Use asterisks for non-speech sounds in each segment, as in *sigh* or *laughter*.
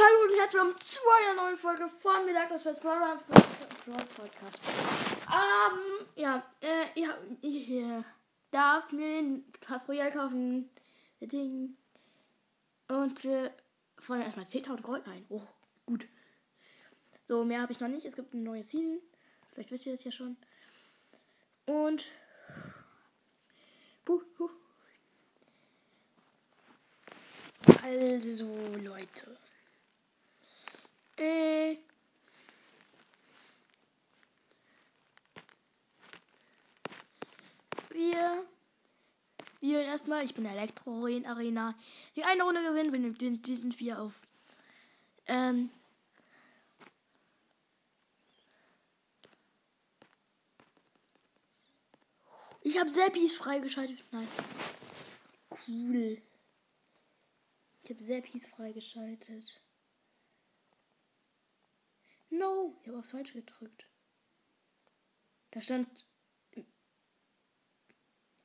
Hallo und herzlich willkommen zu einer neuen Folge von mir sagt das Best Brother Podcast. Ähm, ja, äh, ja, ich äh, darf mir den Pass Royal kaufen. Ding. Und äh, vorher erstmal 10.000 Gold ein. Oh, gut. So, mehr habe ich noch nicht. Es gibt eine neue Season. Vielleicht wisst ihr das ja schon. Und. Buh, buh. Also, Leute. Äh. Wir spielen erstmal. Ich bin Elektro Arena. Die eine Runde gewinnen, wenn wir diesen vier auf. Ähm. Ich habe Seppis freigeschaltet. Nice. Cool. Ich habe Seppis freigeschaltet. No, ich habe aufs Falsche gedrückt. Da stand.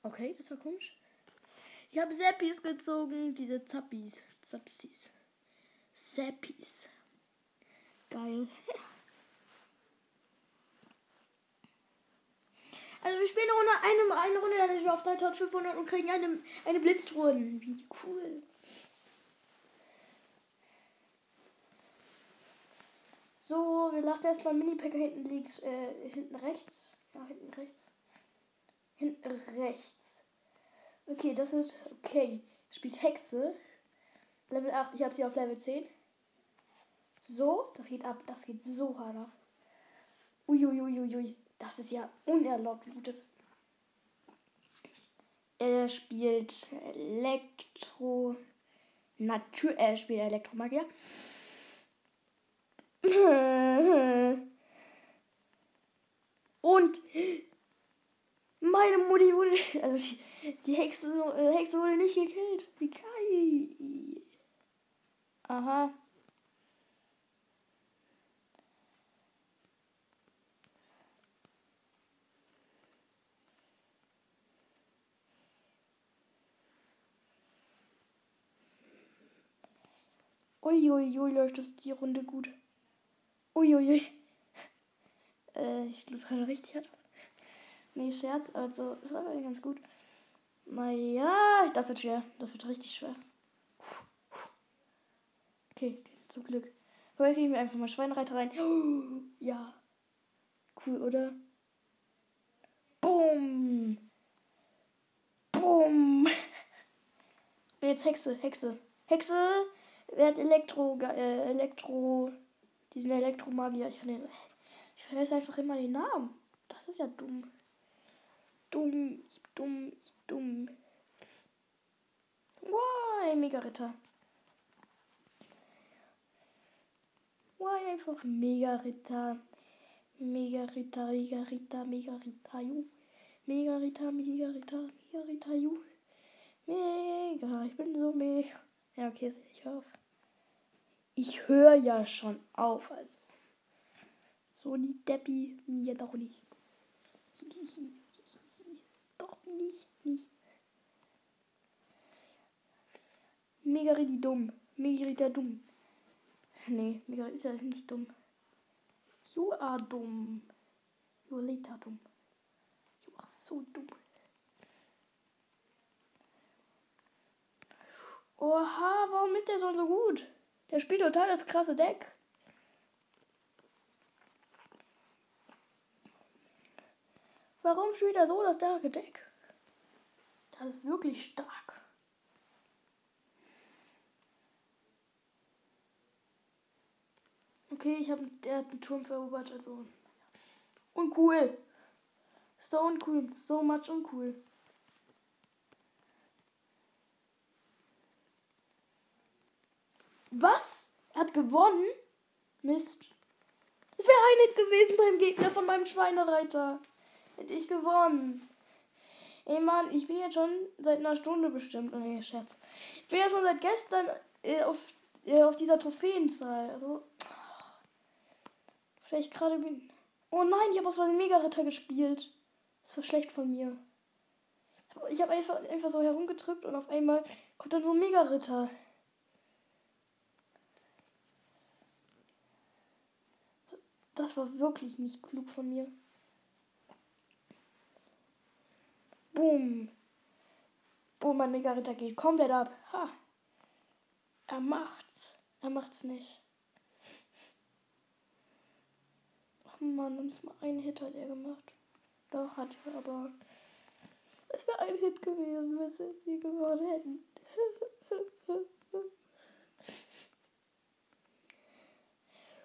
Okay, das war komisch. Ich habe Seppis gezogen, diese Zappis. Zappis. Seppis. Geil. *laughs* Also wir spielen eine eine, eine Runde, dann sind wir auf 3500 und kriegen eine, eine Blitztruhe. Wie cool. So, wir lassen erstmal Mini-Packer hinten links, äh, hinten rechts. Ja, hinten rechts. Hinten rechts. Okay, das ist okay. Spielt Hexe. Level 8, ich habe sie auf Level 10. So, das geht ab. Das geht so hart ab. Uiuiuiui. Das ist ja unerlaubt. Das er spielt Elektro. Natur. Er spielt Elektromagier. Und meine Mutti wurde. Also die, die Hexe, äh, Hexe wurde nicht gekillt. Wie geil. Aha. Uiuiui, läuft das die Runde gut. Uiuiui. Äh, ich lose gerade richtig hart. Nee, Scherz, also, es war ganz gut. Naja, das wird schwer. Das wird richtig schwer. Okay, zum Glück. Vorher kriegen wir einfach mal Schweinreiter rein. *gasps* Ja. Cool, oder? Bumm. Und *laughs* jetzt Hexe, Hexe. Hexe. Hat Elektro, äh, Elektro, diesen Elektromagier? Ich, den, ich vergesse einfach immer den Namen. Das ist ja dumm. Dumm, dumm, dumm. Why, Mega Ritter. Why einfach Mega Ritter. Mega Ritter, Mega Ritter, Mega Ritter, ju. Mega Ritter, Mega Ritter, Mega Ritter, ju. Mega, ich bin so mega. Ja, okay, ich höre auf. Ich höre ja schon auf, also. So die Deppi, mir doch nicht. Doch nicht, nicht. Mega richtig dumm. Mega richtig dumm. Nee, Mega ist ja nicht dumm. You are dumm. You are later dumm. You are so dumm. Oha, warum ist der so gut? Der spielt total das krasse Deck. Warum spielt er so das starke Deck? Das ist wirklich stark. Okay, ich habe der hat einen Turm vererobert, also uncool. So uncool, so much uncool. Was? Er hat gewonnen? Mist. Es wäre ein Hit gewesen beim Gegner von meinem Schweinereiter. Hätte ich gewonnen. Ey Mann, ich bin jetzt schon seit einer Stunde bestimmt. Oh nee, Scherz. Ich bin ja schon seit gestern äh, auf, äh, auf dieser Trophäenzahl. Also. Oh, vielleicht gerade bin. Oh nein, ich habe aus Versehen Mega-Ritter gespielt. Das war schlecht von mir. Ich habe einfach, einfach so herumgedrückt und auf einmal kommt dann so ein Mega-Ritter. Das war wirklich nicht klug von mir. Boom. Boom, mein Mega-Ritter geht komplett ab. Ha. Er macht's. Er macht's nicht. Ach man, noch nicht mal einen Hit hat er gemacht. Doch, hat er, aber es wäre ein Hit gewesen, wenn sie nie gewonnen hätten. *laughs*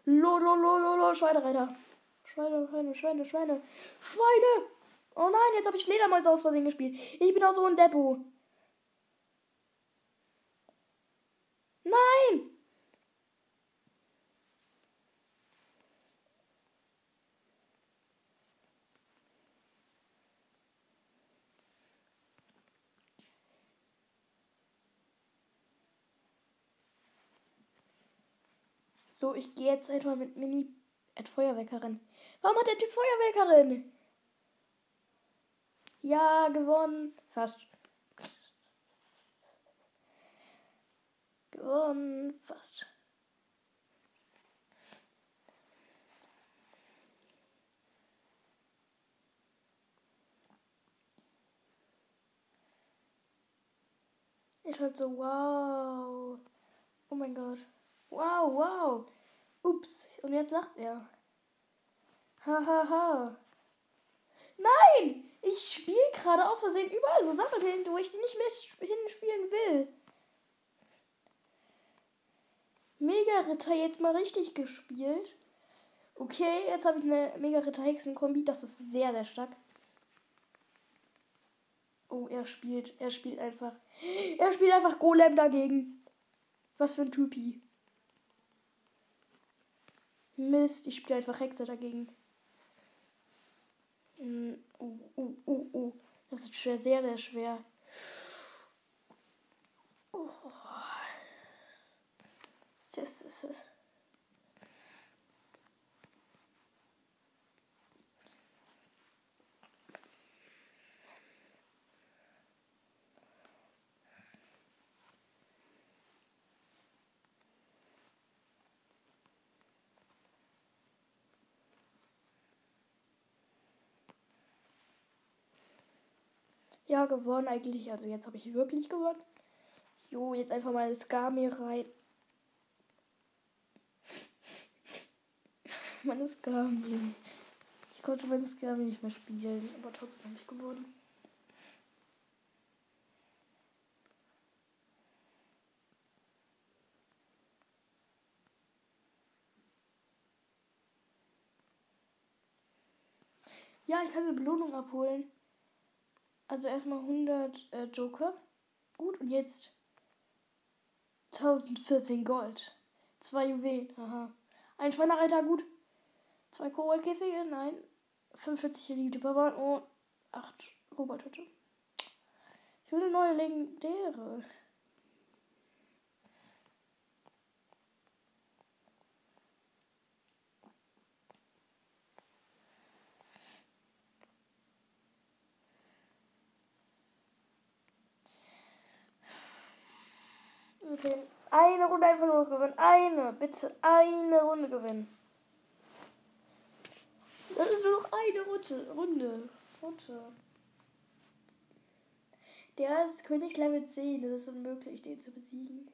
Lololololo, Schweinereiter. Schweine, Schweine, Schweine, Schweine. Schweine! Oh nein, jetzt habe ich Fledermäuse aus Versehen gespielt. Ich bin auch so ein Depot. Nein! So, ich gehe jetzt einfach mit Mini at Feuerwerkerin. Warum hat der Typ Feuerwerkerin? Ja, gewonnen. Fast. gewonnen. Fast. Ich halt so, wow. Oh mein Gott. Wow, wow. Ups. Und jetzt sagt er. Hahaha. Ha, ha. Nein! Ich spiele gerade aus Versehen überall so Sachen hin, wo ich sie nicht mehr hinspielen will. Mega Ritter jetzt mal richtig gespielt. Okay, jetzt habe ich eine Mega Ritter Hexen Kombi. Das ist sehr, sehr stark. Oh, er spielt, er spielt einfach. Er spielt einfach Golem dagegen. Was für ein Typi. Mist, ich spiele einfach Hexe dagegen. Uh, uh, uh, uh. Das ist schwer, sehr, sehr schwer. Oh. Das ist es. Ja, gewonnen eigentlich. Also jetzt habe ich wirklich gewonnen. Jo, jetzt einfach mal das Skami rein. *laughs* meine Skami. Ich konnte meine Skami nicht mehr spielen, aber trotzdem habe ich gewonnen. Ja, ich kann eine Belohnung abholen. Also erstmal 100 äh, Joker. Gut, und jetzt 1014 Gold. Zwei Juwelen, haha. Ein Schweinereiter, gut. Zwei Koboldkäfige, nein. 45 geliebte Barbaren und 8 Koboldhütte. Ich will eine neue legendäre. Okay. Eine Runde einfach nur gewinnen. Eine. Bitte eine Runde gewinnen. Das ist nur noch eine Runde. Runde. Runde. Der ist König Level 10. Das ist unmöglich, den zu besiegen.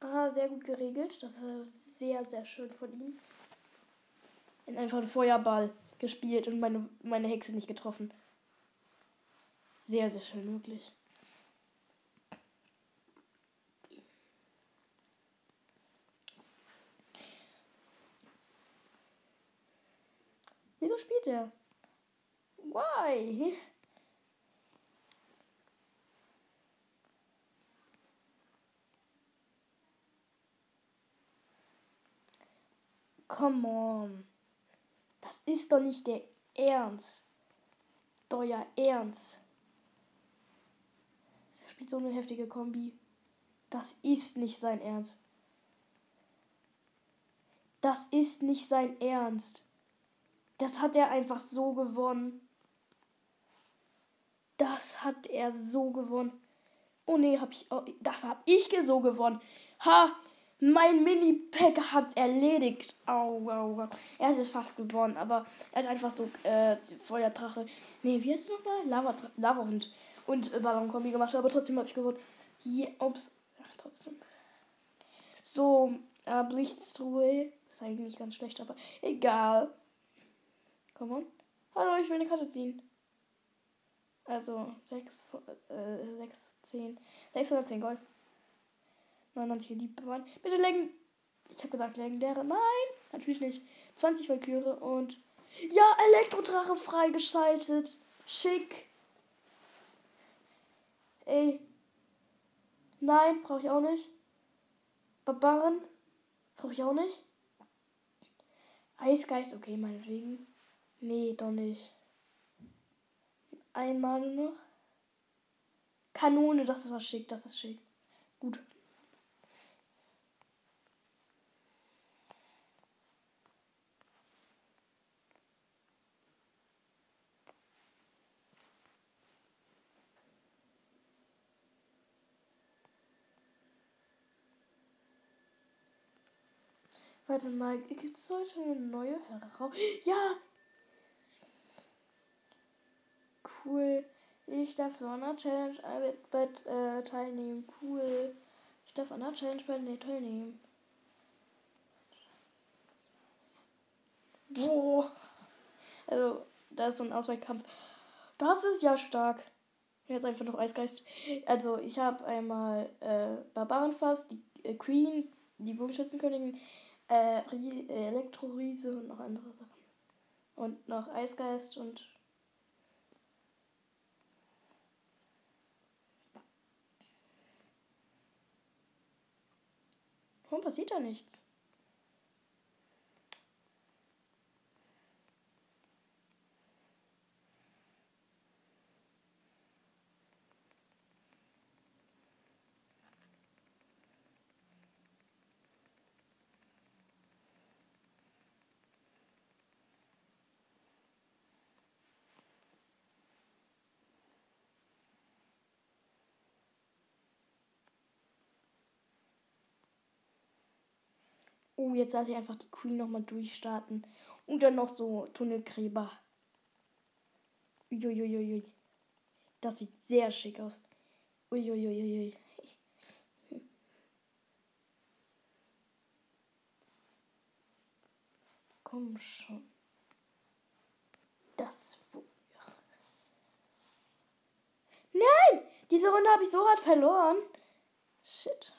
Ah, sehr gut geregelt. Das war sehr, sehr schön von ihm in einfach einen Feuerball gespielt und meine, meine Hexe nicht getroffen. Sehr, sehr schön, wirklich. Wieso spielt er? Why? Come on ist doch nicht der Ernst. Euer Ernst. Er spielt so eine heftige Kombi. Das ist nicht sein Ernst. Das ist nicht sein Ernst. Das hat er einfach so gewonnen. Das hat er so gewonnen. Oh nee, hab ich. Oh, das hab ich so gewonnen. Ha! Mein Mini-Pack hat erledigt. Au, au, au. Er es fast gewonnen, aber er hat einfach so äh, Feuerdrache. Nee, wie heißt es nochmal? Lava, Lava-Hund. Und äh, Ballonkombi gemacht, aber trotzdem habe ich gewonnen. Yeah, ups. Ach, trotzdem. So, äh, Blitztruhe. Ist eigentlich ganz schlecht, aber egal. Komm on. Hallo, ich will eine Karte ziehen. Also 6, äh, 6, 10, 610 Gold. 99 geliebte Mann. Bitte legen. Ich habe gesagt legendäre. Nein, natürlich nicht. 20 Valkyrie und. Ja, Elektrodrache freigeschaltet. Schick. Ey. Nein, brauche ich auch nicht. Barbaren. Brauche ich auch nicht. Eisgeist, okay, meinetwegen. Nee, doch nicht. Einmal noch. Kanone, das ist was schick, das ist schick. Gut. Warte mal, gibt es heute eine neue heraus? *gasps* Ja! Cool. Ich darf so einer Challenge bei, äh, teilnehmen. Cool. Ich darf an einer Challenge bei nee, teilnehmen. Boah. Also, da ist so ein Ausweichkampf. Das ist ja stark. Jetzt einfach noch Eisgeist. Also, ich habe einmal äh, Barbarenfass, die äh, Queen, die Bogenschützenkönigin, äh, äh, Elektroriese und noch andere Sachen. Und noch Eisgeist und. Warum passiert da nichts? Oh, jetzt lasse ich einfach die Queen nochmal durchstarten. Und dann noch so Tunnelgräber. Uiuiuiui. Das sieht sehr schick aus. Uiuiuiui. *laughs* Komm schon. Das wohl. Nein! Diese Runde habe ich so hart verloren. Shit.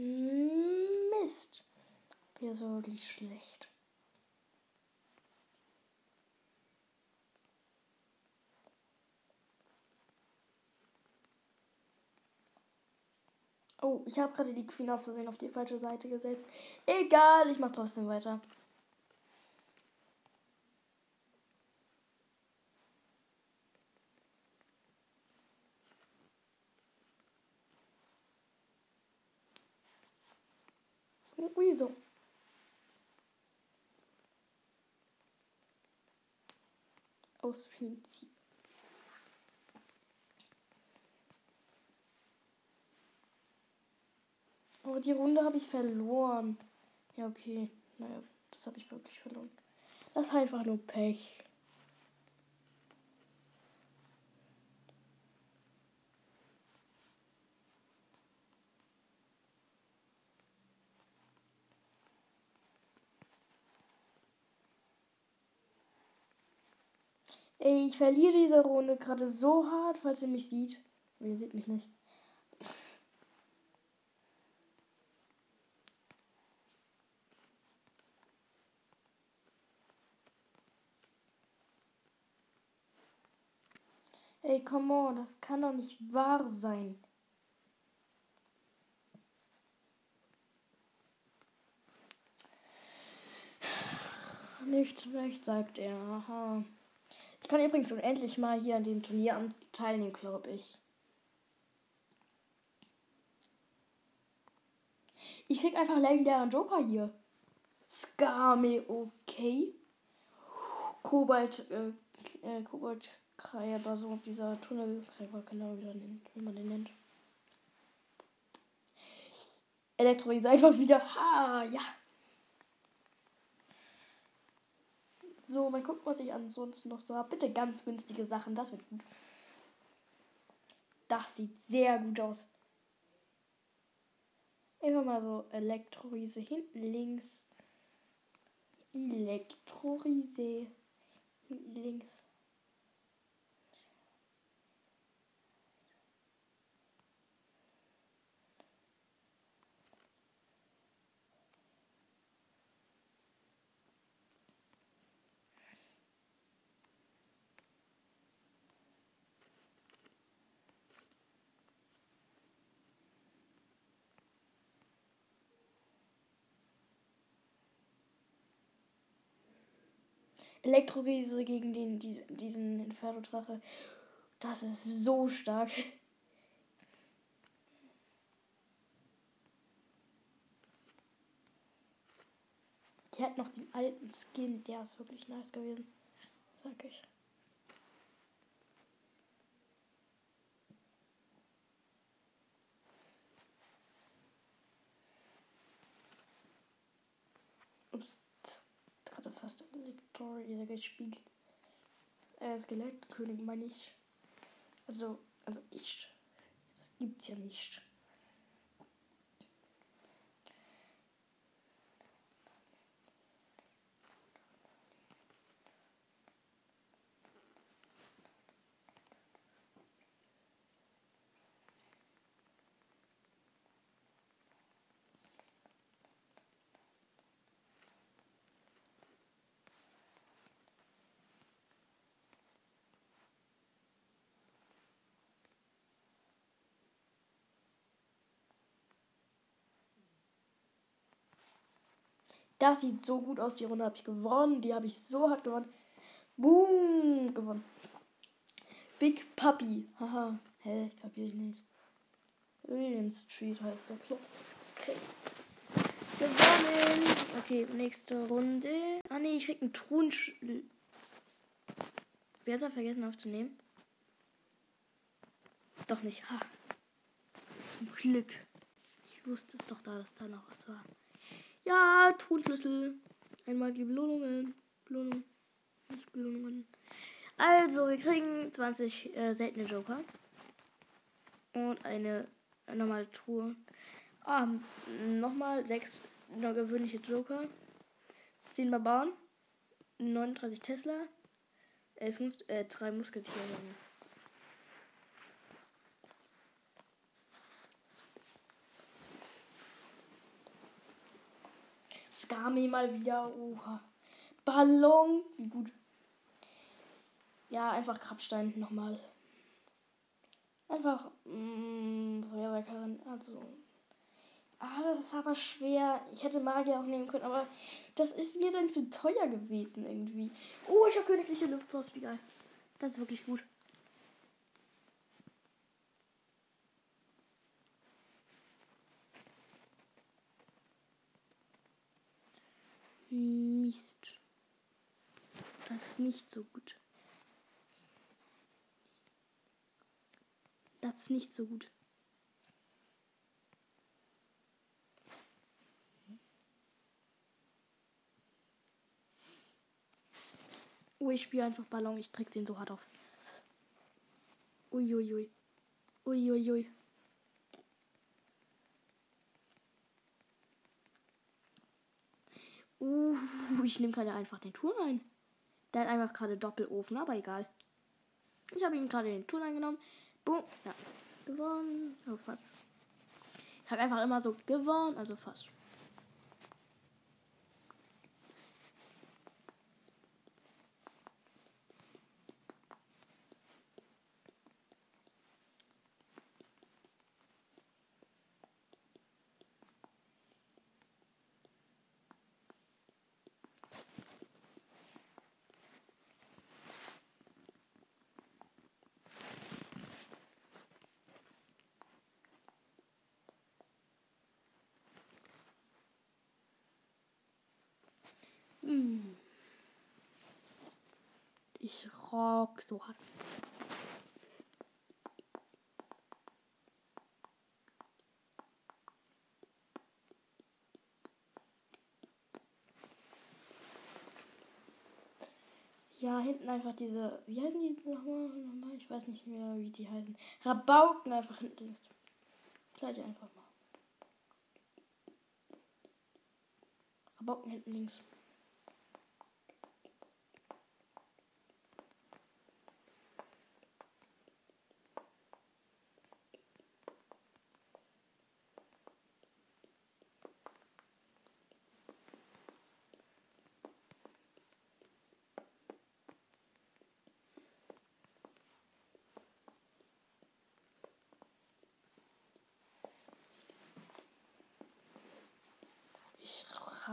Mist. Okay, das war wirklich schlecht. Oh, ich habe gerade die Queen aus Versehen auf die falsche Seite gesetzt. Egal, ich mache trotzdem weiter. Wieso? Aus Prinzip. Oh, die Runde habe ich verloren. Ja, okay. Naja, das habe ich wirklich verloren. Das ist einfach nur Pech. Ich verliere diese Runde gerade so hart, falls ihr mich sieht. Ihr seht mich nicht. Ey, come on, das kann doch nicht wahr sein. Nicht schlecht, sagt er. Aha. Ich kann übrigens unendlich mal hier an dem Turnier teilnehmen, glaube ich. Ich krieg einfach legendären Joker hier. Skame, okay. Kobalt, äh, äh, Kobalt Kreiber, so dieser Tunnelgräber, genau wie, nennt, wie man den nennt. Elektro ist einfach wieder. Ha, ja. So, mal gucken, was ich ansonsten noch so habe. Bitte ganz günstige Sachen, das wird gut. Das sieht sehr gut aus. Einfach mal so Elektrorise hinten links. Elektrorise hinten links. Elektroriese gegen den, diesen, Inferno-Drache. Das ist so stark. Die hat noch den alten Skin, der ist wirklich nice gewesen. Sag ich. Story gespielt. Äh, Skelettkönig meine ich. Also, also ich. Das gibt's ja nicht. Das sieht so gut aus. Die Runde habe ich gewonnen. Die habe ich so hart gewonnen. Boom! Gewonnen. Big Puppy. Haha. Hä? Kapier ich nicht. William Street heißt der Club. Okay. Gewonnen. Okay, nächste Runde. Ah nee, ich krieg einen Truhen. Wer hat vergessen aufzunehmen? Doch nicht. Ha. Glück. Ich wusste es doch da, dass da noch was war. Ja, Tonschlüssel. Einmal die Belohnungen. Belohnung. Nicht Belohnungen. Also, wir kriegen 20 äh, seltene Joker. Und eine normale Truhe. Und nochmal 6 gewöhnliche Joker. 10 Barbaren. 39 Tesla. 11 Mus äh, 3 Musketiere. Skami mal wieder. Oha. Ballon. Wie gut. Ja, einfach Krabstein nochmal. Einfach mh, mm, Feuerwerkerin. Also. Ah, das ist aber schwer. Ich hätte Magier auch nehmen können, aber das ist mir dann zu teuer gewesen irgendwie. Oh, ich habe königliche Luftpost. Wie geil. Das ist wirklich gut. Mist. Das ist nicht so gut. Das ist nicht so gut. Oh, ich spiele einfach Ballon. Ich trick den so hart auf. Uiuiui. Uiuiui. Ui. Uh, ich nehme gerade einfach den Turm ein. Der hat einfach gerade Doppelofen, aber egal. Ich habe ihn gerade den Turm eingenommen. Boom. Ja. Gewonnen. Oh, fast. Ich habe einfach immer so gewonnen, also fast. Rock so hart. Ja, hinten einfach diese. Wie heißen die nochmal? Ich weiß nicht mehr, wie die heißen. Rabauken einfach hinten links. Gleich einfach mal. Rabauken hinten links.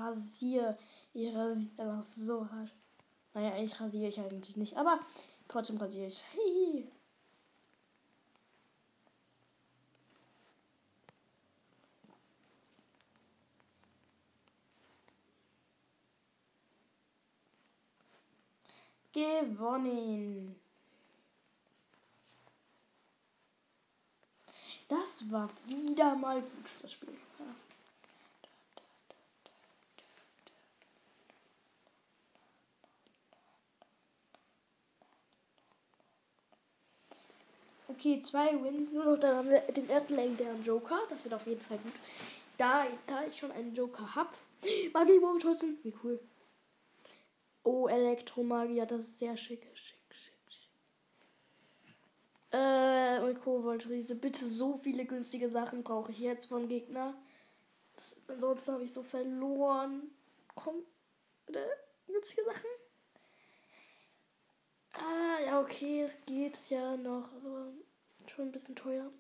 Rasiere. Ich rasiere einfach so hart. Naja, ich rasiere ich eigentlich nicht, aber trotzdem rasiere ich. Hey. Gewonnen. Das war wieder mal gut, das Spiel. Ja. Okay, zwei Wins nur noch. Dann haben wir den ersten legendären Joker. Das wird auf jeden Fall gut. Da, da ich schon einen Joker habe. *gasps* Magie Bogenschützen. Wie cool. Oh, Elektromagier. Das ist sehr schick. Schick, schick, schick. Äh, und Koboldriese. Bitte so viele günstige Sachen brauche ich jetzt vom Gegner. Das, ansonsten habe ich so verloren. Komm, bitte. Günstige Sachen. Ah, ja, okay, es geht ja noch. Also, Schon ein bisschen teuer.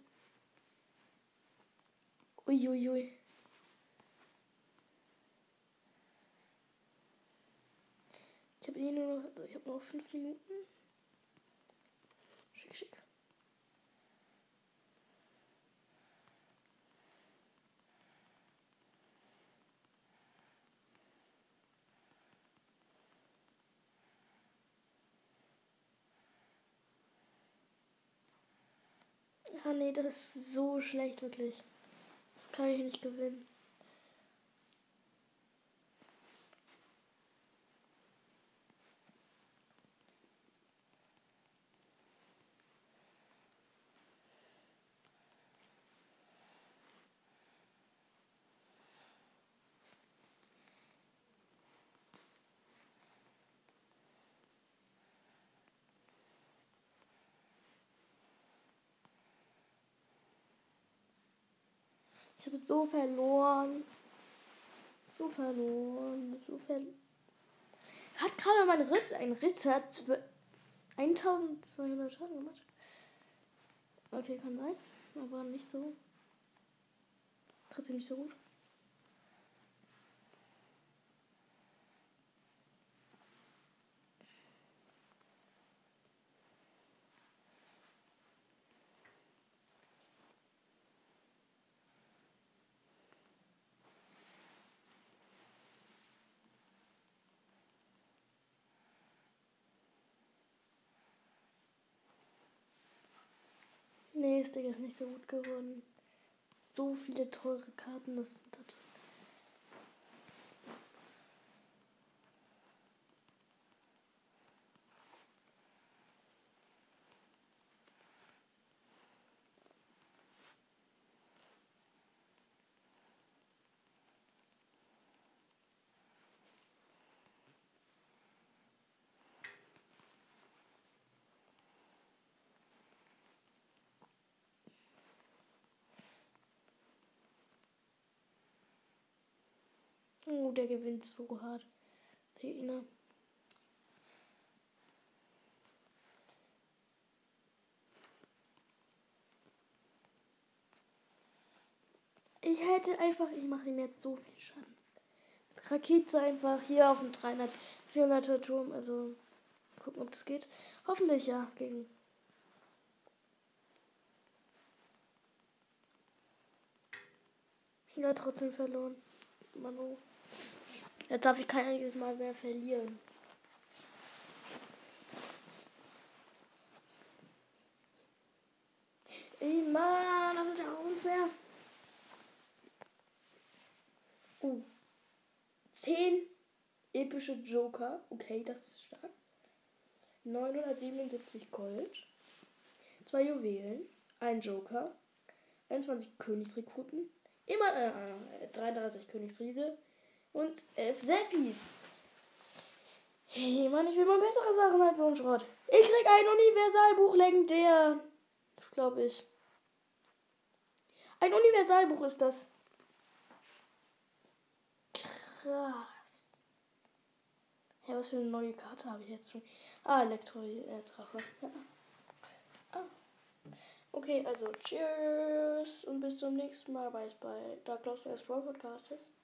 Uiuiui. Ui, ui. Ich habe eh nur noch, ich habe noch fünf Minuten. Schick, schick. Ah nee, das ist so schlecht, wirklich. Das kann ich nicht gewinnen. Ich habe so verloren. So verloren. So verloren. Hat gerade mein Ritter, ein Ritter 1200 Schaden gemacht. Okay, kann sein. Aber nicht so. Trotzdem nicht so gut. Ding ist nicht so gut geworden. So viele teure Karten, das sind das. Oh, der gewinnt so hart. Der Gegner. Ich hätte einfach, ich mache ihm jetzt so viel Schaden. Rakete einfach hier auf dem 300, 400er Turm. Also gucken, ob das geht. Hoffentlich ja gegen. Ja, trotzdem verloren. Manu. Jetzt darf ich kein einziges Mal mehr verlieren. Ey, Mann, das ist ja unfair. Uh. 10 epische Joker. Okay, das ist stark. 977 Gold. 2 Juwelen. Ein Joker. 21 Königsrekruten. Immer äh, äh 33 Königsriese. Und 11 Seppis. Hey, Mann, ich will mal bessere Sachen als so ein Schrott. Ich krieg ein Universalbuch legendär. Glaube ich. Ein Universalbuch ist das. Krass. Ja, was für eine neue Karte habe ich jetzt schon? Ah, Elektro-Drache. Ja. Ah. Okay, also cheers und bis zum nächsten Mal, es bei Dark Lost Podcast ist.